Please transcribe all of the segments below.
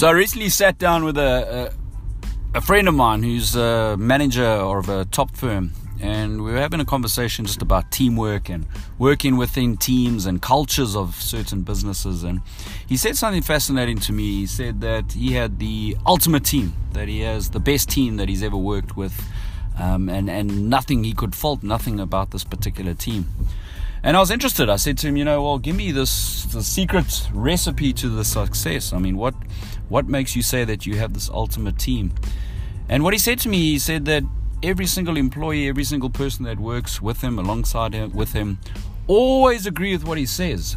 So I recently sat down with a, a, a friend of mine who's a manager of a top firm, and we were having a conversation just about teamwork and working within teams and cultures of certain businesses. And he said something fascinating to me. He said that he had the ultimate team, that he has the best team that he's ever worked with, um, and and nothing he could fault nothing about this particular team. And I was interested. I said to him, you know, well, give me this the secret recipe to the success. I mean, what what makes you say that you have this ultimate team? And what he said to me, he said that every single employee, every single person that works with him, alongside him, with him, always agree with what he says.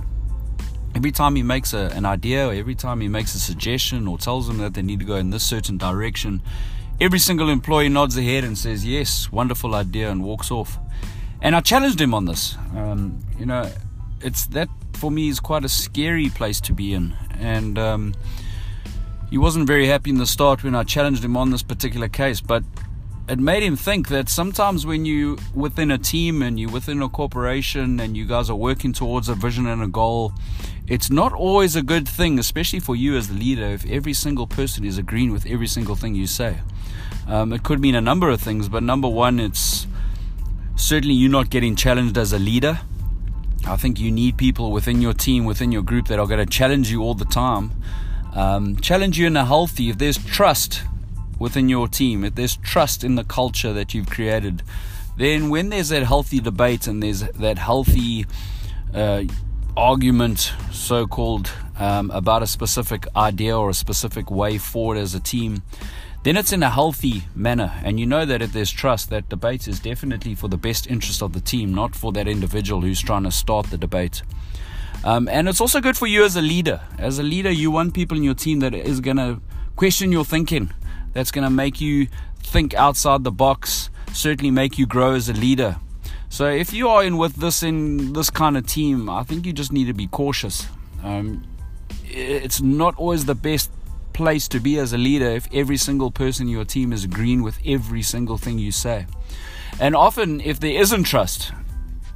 Every time he makes a, an idea, or every time he makes a suggestion, or tells them that they need to go in this certain direction, every single employee nods their head and says, "Yes, wonderful idea," and walks off. And I challenged him on this. Um, you know, it's that for me is quite a scary place to be in, and um, he wasn't very happy in the start when I challenged him on this particular case, but it made him think that sometimes when you within a team and you're within a corporation and you guys are working towards a vision and a goal it's not always a good thing especially for you as the leader if every single person is agreeing with every single thing you say um, it could mean a number of things but number one it's certainly you're not getting challenged as a leader. I think you need people within your team, within your group that are going to challenge you all the time. Um, challenge you in a healthy, if there's trust within your team, if there's trust in the culture that you've created, then when there's that healthy debate and there's that healthy uh, argument, so called, um, about a specific idea or a specific way forward as a team, then it's in a healthy manner. And you know that if there's trust, that debate is definitely for the best interest of the team, not for that individual who's trying to start the debate. Um, and it's also good for you as a leader. As a leader, you want people in your team that is going to question your thinking, that's going to make you think outside the box, certainly make you grow as a leader. So if you are in with this in this kind of team, I think you just need to be cautious. Um, it's not always the best place to be as a leader if every single person in your team is agreeing with every single thing you say. And often, if there isn't trust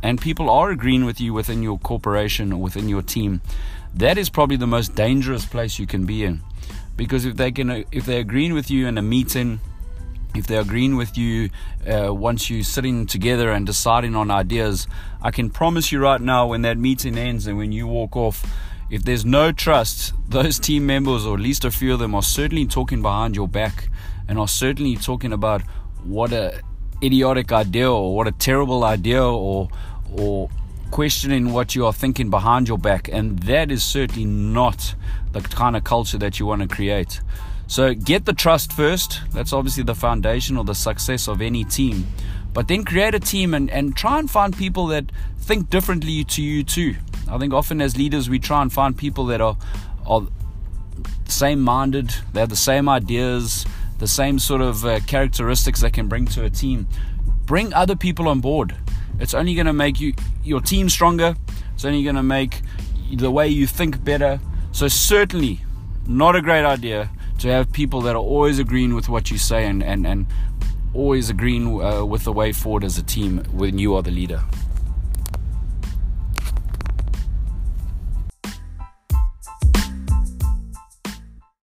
and people are agreeing with you within your corporation or within your team, that is probably the most dangerous place you can be in. Because if they can, if they're agreeing with you in a meeting, if they're agreeing with you uh, once you're sitting together and deciding on ideas, I can promise you right now when that meeting ends and when you walk off, if there's no trust, those team members, or at least a few of them, are certainly talking behind your back and are certainly talking about what a idiotic idea or what a terrible idea or or questioning what you are thinking behind your back. And that is certainly not the kind of culture that you want to create. So get the trust first. That's obviously the foundation or the success of any team. But then create a team and, and try and find people that think differently to you too I think often as leaders we try and find people that are are same minded, they have the same ideas, the same sort of uh, characteristics they can bring to a team. Bring other people on board. It's only going to make you your team stronger. It's only going to make the way you think better. So certainly not a great idea to have people that are always agreeing with what you say and and, and always agreeing uh, with the way forward as a team when you are the leader.